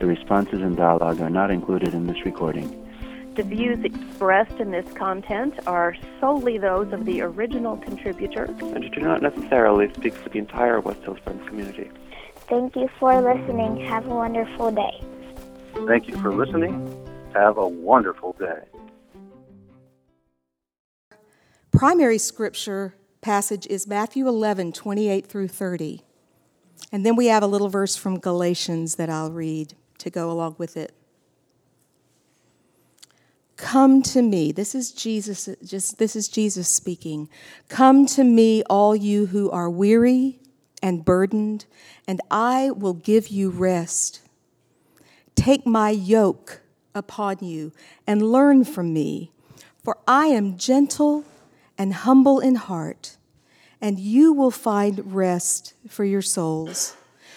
The responses and dialogue are not included in this recording. The views expressed in this content are solely those of the original contributor and do not necessarily speak for the entire West Hills Friends community. Thank you for listening. Have a wonderful day. Thank you for listening. Have a wonderful day. Primary scripture passage is Matthew 11, 28 through 30. And then we have a little verse from Galatians that I'll read to go along with it. Come to me. This is Jesus just this is Jesus speaking. Come to me all you who are weary and burdened, and I will give you rest. Take my yoke upon you and learn from me, for I am gentle and humble in heart, and you will find rest for your souls.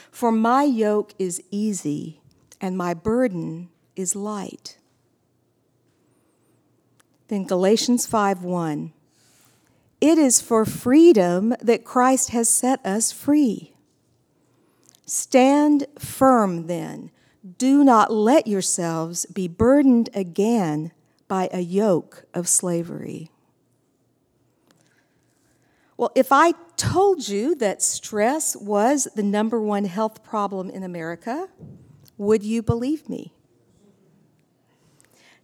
For my yoke is easy and my burden is light. Then Galatians 5:1 It is for freedom that Christ has set us free. Stand firm then. Do not let yourselves be burdened again by a yoke of slavery. Well, if I told you that stress was the number one health problem in America, would you believe me?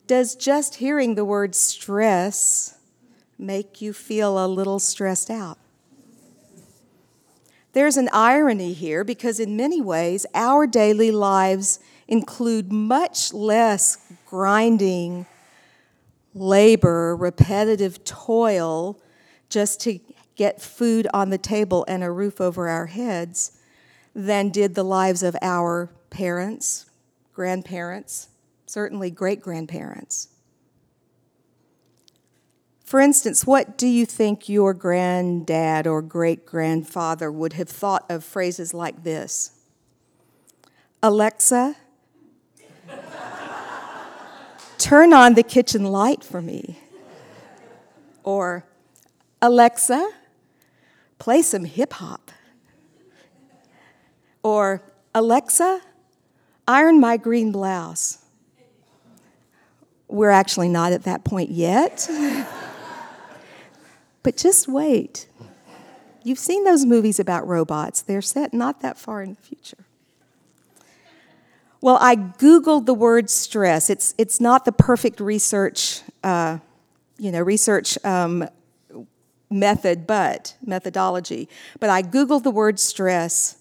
Does just hearing the word stress make you feel a little stressed out? There's an irony here because, in many ways, our daily lives include much less grinding, labor, repetitive toil just to get food on the table and a roof over our heads than did the lives of our parents, grandparents, certainly great grandparents. For instance, what do you think your granddad or great grandfather would have thought of phrases like this? Alexa, turn on the kitchen light for me. Or, Alexa, play some hip hop. Or, Alexa, iron my green blouse. We're actually not at that point yet. but just wait. You've seen those movies about robots, they're set not that far in the future. Well, I Googled the word stress. It's, it's not the perfect research, uh, you know, research um, method, but methodology. But I Googled the word stress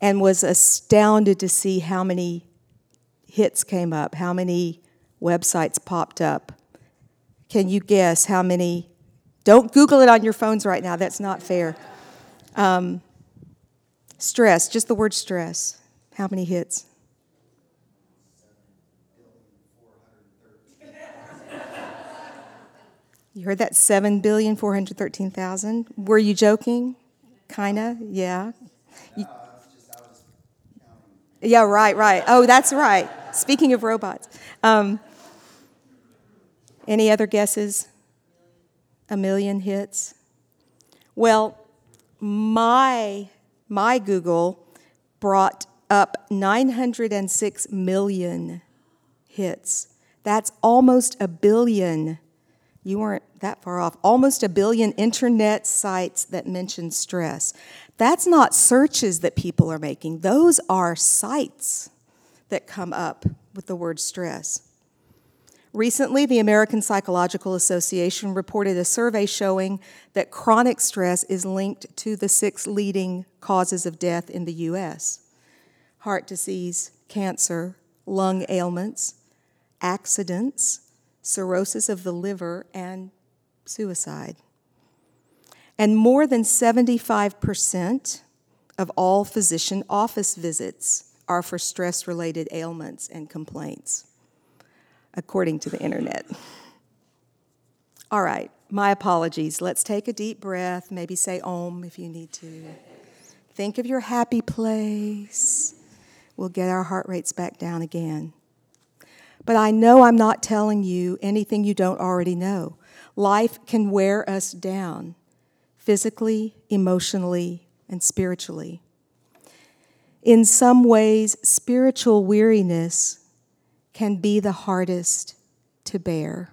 and was astounded to see how many hits came up, how many websites popped up. Can you guess how many? Don't Google it on your phones right now, that's not fair. Um, stress, just the word stress. How many hits? You heard that? 7,413,000? Were you joking? Kinda? Yeah. You, yeah, right, right. Oh, that's right. Speaking of robots. Um, any other guesses? A million hits? Well, my, my Google brought up 906 million hits. That's almost a billion you weren't that far off. Almost a billion internet sites that mention stress. That's not searches that people are making, those are sites that come up with the word stress. Recently, the American Psychological Association reported a survey showing that chronic stress is linked to the six leading causes of death in the US heart disease, cancer, lung ailments, accidents, cirrhosis of the liver, and suicide. And more than 75% of all physician office visits are for stress related ailments and complaints. according to the internet. All right, my apologies. Let's take a deep breath, maybe say om if you need to. Think of your happy place. We'll get our heart rates back down again. But I know I'm not telling you anything you don't already know. Life can wear us down physically, emotionally, and spiritually. In some ways, spiritual weariness can be the hardest to bear.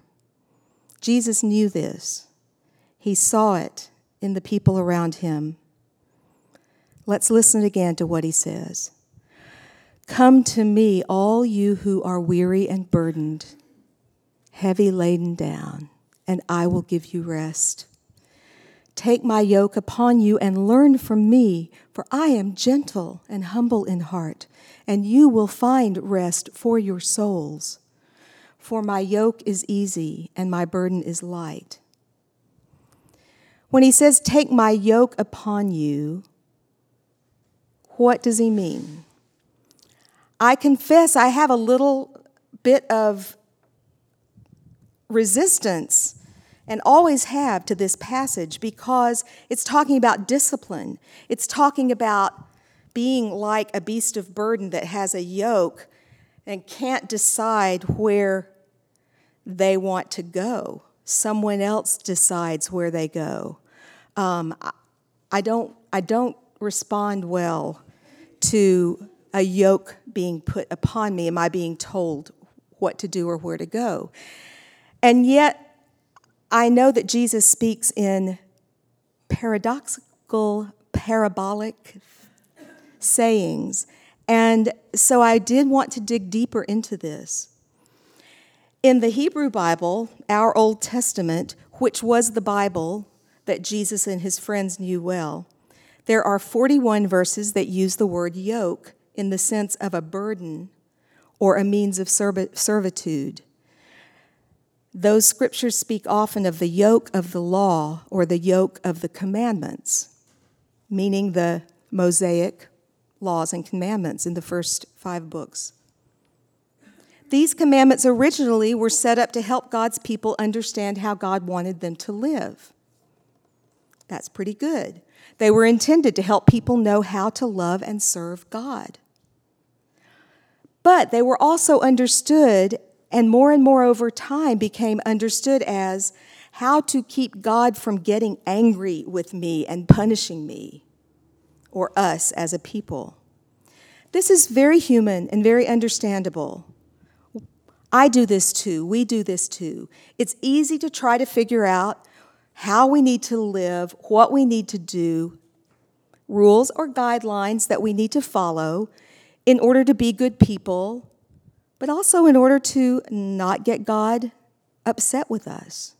Jesus knew this. He saw it in the people around him. Let's listen again to what he says. Come to me, all you who are weary and burdened, heavy laden down, and I will give you rest. Take my yoke upon you and learn from me, for I am gentle and humble in heart, and you will find rest for your souls. For my yoke is easy and my burden is light. When he says, Take my yoke upon you, what does he mean? I confess I have a little bit of resistance and always have to this passage because it's talking about discipline. It's talking about being like a beast of burden that has a yoke and can't decide where they want to go. Someone else decides where they go. Um, I, don't, I don't respond well to a yoke being put upon me. Am I being told what to do or where to go? And yet, I know that Jesus speaks in paradoxical, parabolic sayings. And so I did want to dig deeper into this. In the Hebrew Bible, our Old Testament, which was the Bible that Jesus and his friends knew well, there are 41 verses that use the word yoke in the sense of a burden or a means of servitude. Those scriptures speak often of the yoke of the law or the yoke of the commandments, meaning the Mosaic laws and commandments in the first five books. These commandments originally were set up to help God's people understand how God wanted them to live. That's pretty good. They were intended to help people know how to love and serve God. But they were also understood and more and more over time became understood as how to keep God from getting angry with me and punishing me or us as a people. This is very human and very understandable. I do this too. We do this too. It's easy to try to figure out how we need to live, what we need to do, rules or guidelines that we need to follow in order to be good people but also in order to not get God upset with us.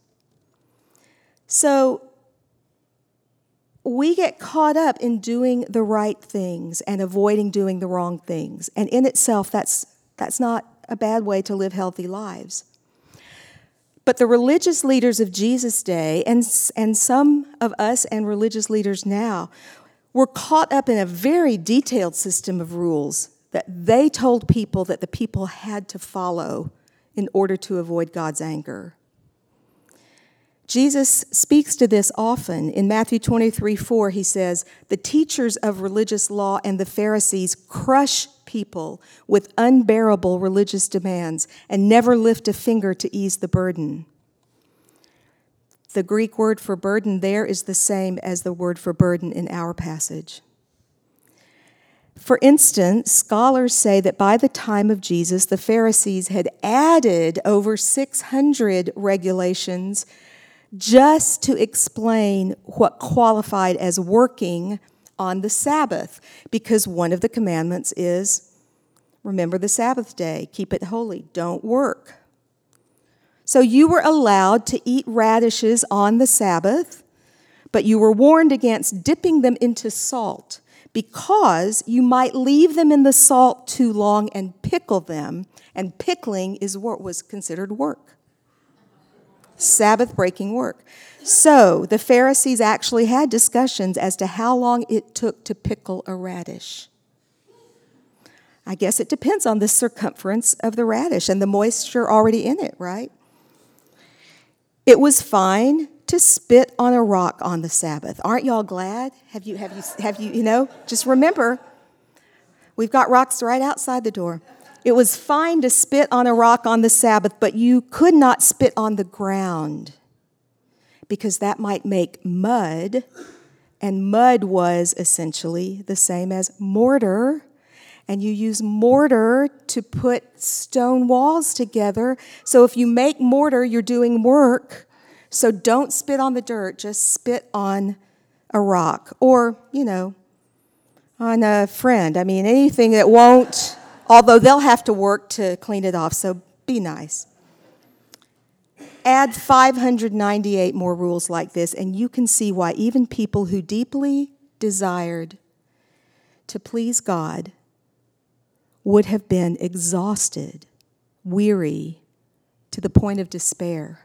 So we get caught up in doing the right things and avoiding doing the wrong things. And in itself, that's, that's not a bad way to live healthy lives. But the religious leaders of Jesus' day, and, and some of us and religious leaders now, were caught up in a very detailed system of rules that they told people that the people had to follow in order to avoid God's anger. Jesus speaks to this often. In Matthew 23 4, he says, The teachers of religious law and the Pharisees crush people with unbearable religious demands and never lift a finger to ease the burden. The Greek word for burden there is the same as the word for burden in our passage. For instance, scholars say that by the time of Jesus, the Pharisees had added over 600 regulations just to explain what qualified as working on the Sabbath, because one of the commandments is remember the Sabbath day, keep it holy, don't work. So you were allowed to eat radishes on the Sabbath, but you were warned against dipping them into salt because you might leave them in the salt too long and pickle them, and pickling is what was considered work. Sabbath breaking work. So the Pharisees actually had discussions as to how long it took to pickle a radish. I guess it depends on the circumference of the radish and the moisture already in it, right? It was fine to spit on a rock on the Sabbath. Aren't y'all glad? Have you, have you, have you, you know, just remember, we've got rocks right outside the door. It was fine to spit on a rock on the Sabbath, but you could not spit on the ground because that might make mud, and mud was essentially the same as mortar. And you use mortar to put stone walls together. So if you make mortar, you're doing work. So don't spit on the dirt, just spit on a rock or, you know, on a friend. I mean, anything that won't, although they'll have to work to clean it off, so be nice. Add 598 more rules like this, and you can see why even people who deeply desired to please God would have been exhausted, weary, to the point of despair.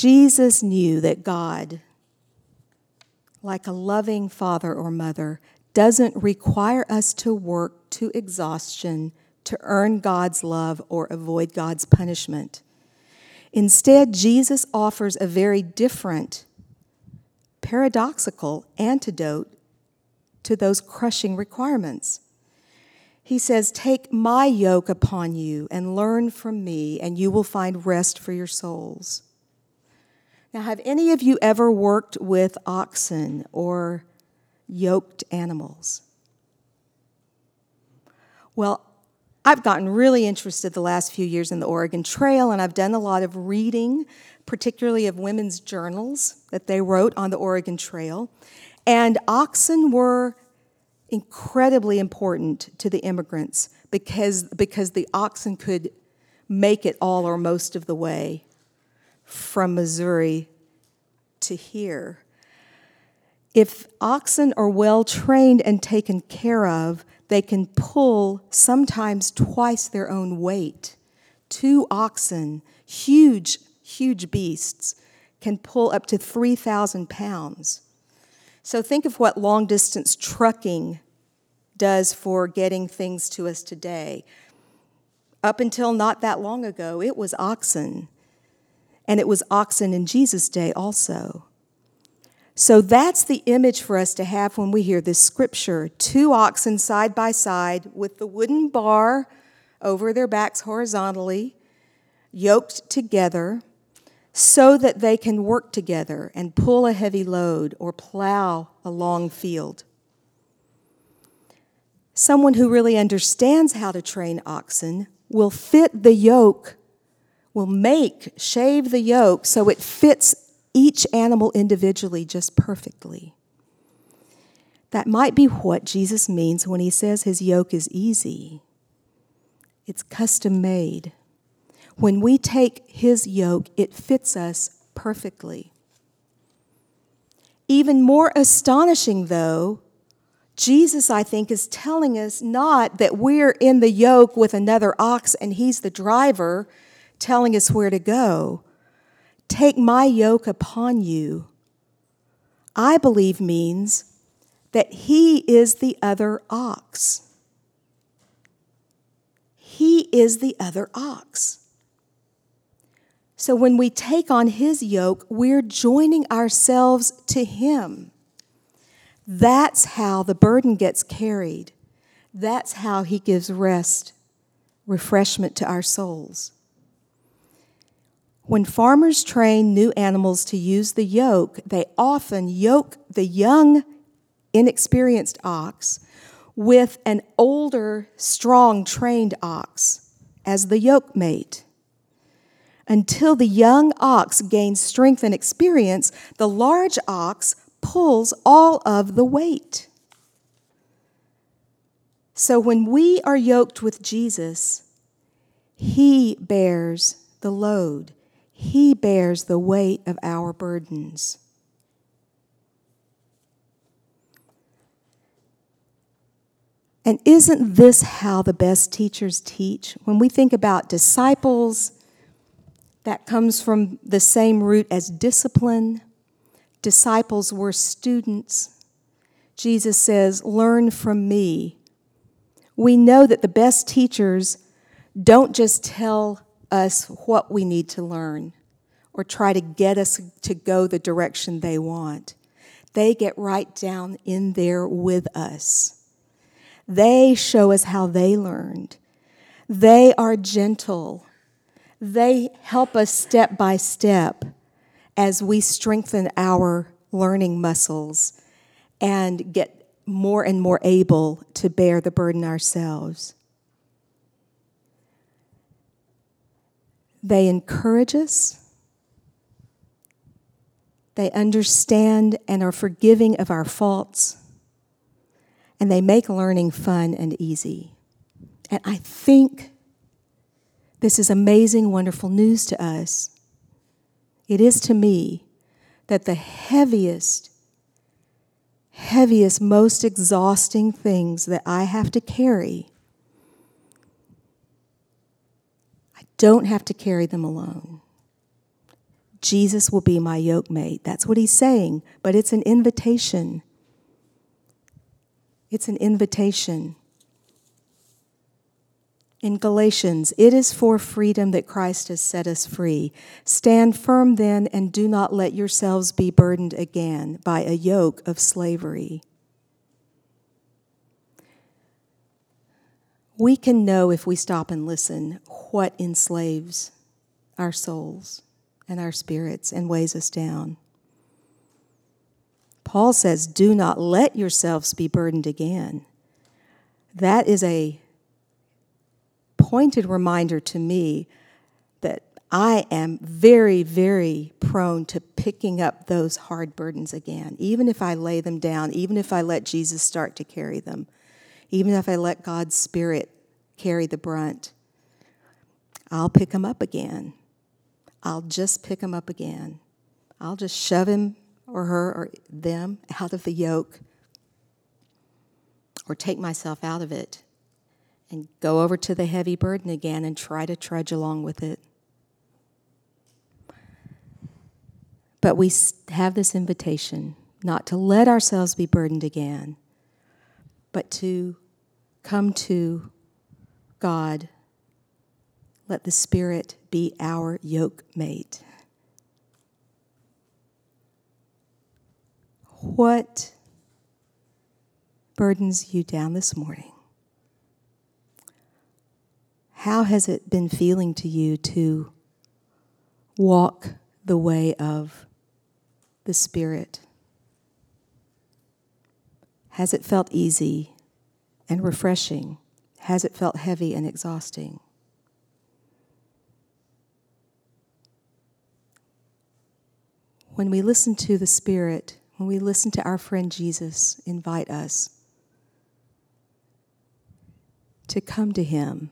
Jesus knew that God, like a loving father or mother, doesn't require us to work to exhaustion to earn God's love or avoid God's punishment. Instead, Jesus offers a very different, paradoxical antidote to those crushing requirements. He says, Take my yoke upon you and learn from me, and you will find rest for your souls. Now, have any of you ever worked with oxen or yoked animals? Well, I've gotten really interested the last few years in the Oregon Trail, and I've done a lot of reading, particularly of women's journals that they wrote on the Oregon Trail. And oxen were incredibly important to the immigrants because, because the oxen could make it all or most of the way from Missouri to here. If oxen are well trained and taken care of, they can pull sometimes twice their own weight. Two oxen, huge, huge beasts, can pull up to 3,000 pounds. So think of what long distance trucking does for getting things to us today. Up until not that long ago, it was oxen. And it was oxen in Jesus' day also. So that's the image for us to have when we hear this scripture two oxen side by side with the wooden bar over their backs horizontally, yoked together, so that they can work together and pull a heavy load or plow a long field. Someone who really understands how to train oxen will fit the yoke, will make, shave the yoke so it fits each animal individually just perfectly. That might be what Jesus means when he says his yoke is easy. It's custom made. When we take his yoke, it fits us perfectly. Even more astonishing, though, Jesus, I think, is telling us not that we're in the yoke with another ox and he's the driver telling us where to go, Take my yoke upon you, I believe means that he is the other ox. He is the other ox. So when we take on his yoke, we're joining ourselves to him. That's how the burden gets carried. That's how he gives rest, refreshment to our souls. When farmers train new animals to use the yoke, they often yoke the young, inexperienced ox with an older, strong, trained ox as the yoke mate. Until the young ox gains strength and experience, the large ox pulls all of the weight. So when we are yoked with Jesus, he bears the load. He bears the weight of our burdens. And isn't this how the best teachers teach? When we think about disciples, that comes from the same root as discipline. Disciples were students. Jesus says, Learn from me. We know that the best teachers don't just tell us what we need to learn or try to get us to go the direction they want. They get right down in there with us. They show us how they learned. They are gentle. They help us step by step as we strengthen our learning muscles and get more and more able to bear the burden ourselves. They encourage us. They understand and are forgiving of our faults. And they make learning fun and easy. And I think this is amazing, wonderful news to us. It is to me that the heaviest, heaviest, most exhausting things that I have to carry, I don't have to carry them alone. Jesus will be my yoke mate. That's what he's saying, but it's an invitation. It's an invitation. In Galatians, it is for freedom that Christ has set us free. Stand firm then, and do not let yourselves be burdened again by a yoke of slavery. We can know if we stop and listen what enslaves our souls and our spirits and weighs us down. Paul says, Do not let yourselves be burdened again. That is a pointed reminder to me that I am very, very prone to picking up those hard burdens again, even if I lay them down, even if I let Jesus start to carry them, even if I let God's Spirit carry the brunt. I'll pick him up again. I'll just pick him up again. I'll just shove him or her or them out of the yoke or take myself out of it and go over to the heavy burden again and try to trudge along with it. But we have this invitation not to let ourselves be burdened again, but to come to God. Let the Spirit be our yoke mate. What burdens you down this morning? How has it been feeling to you to walk the way of the Spirit? Has it felt easy and refreshing? Has it felt heavy and exhausting? When we listen to the Spirit, when we listen to our friend Jesus invite us to come to Him,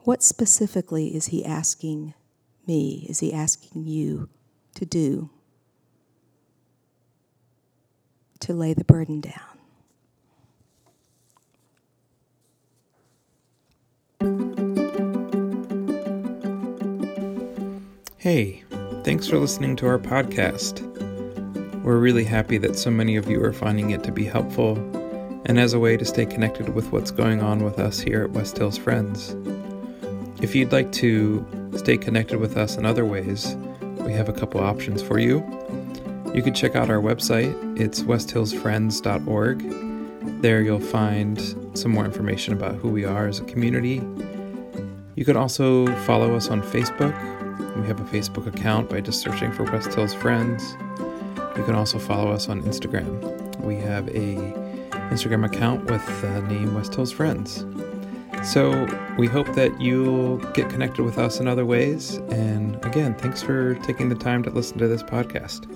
what specifically is He asking me? Is He asking you to do? To lay the burden down. Hey, thanks for listening to our podcast. We're really happy that so many of you are finding it to be helpful and as a way to stay connected with what's going on with us here at West Hills Friends. If you'd like to stay connected with us in other ways, we have a couple options for you. You can check out our website, it's westhillsfriends.org. There you'll find some more information about who we are as a community. You can also follow us on Facebook. We have a Facebook account by just searching for West Hills Friends. You can also follow us on Instagram. We have a Instagram account with the name West Hills Friends. So we hope that you'll get connected with us in other ways. And again, thanks for taking the time to listen to this podcast.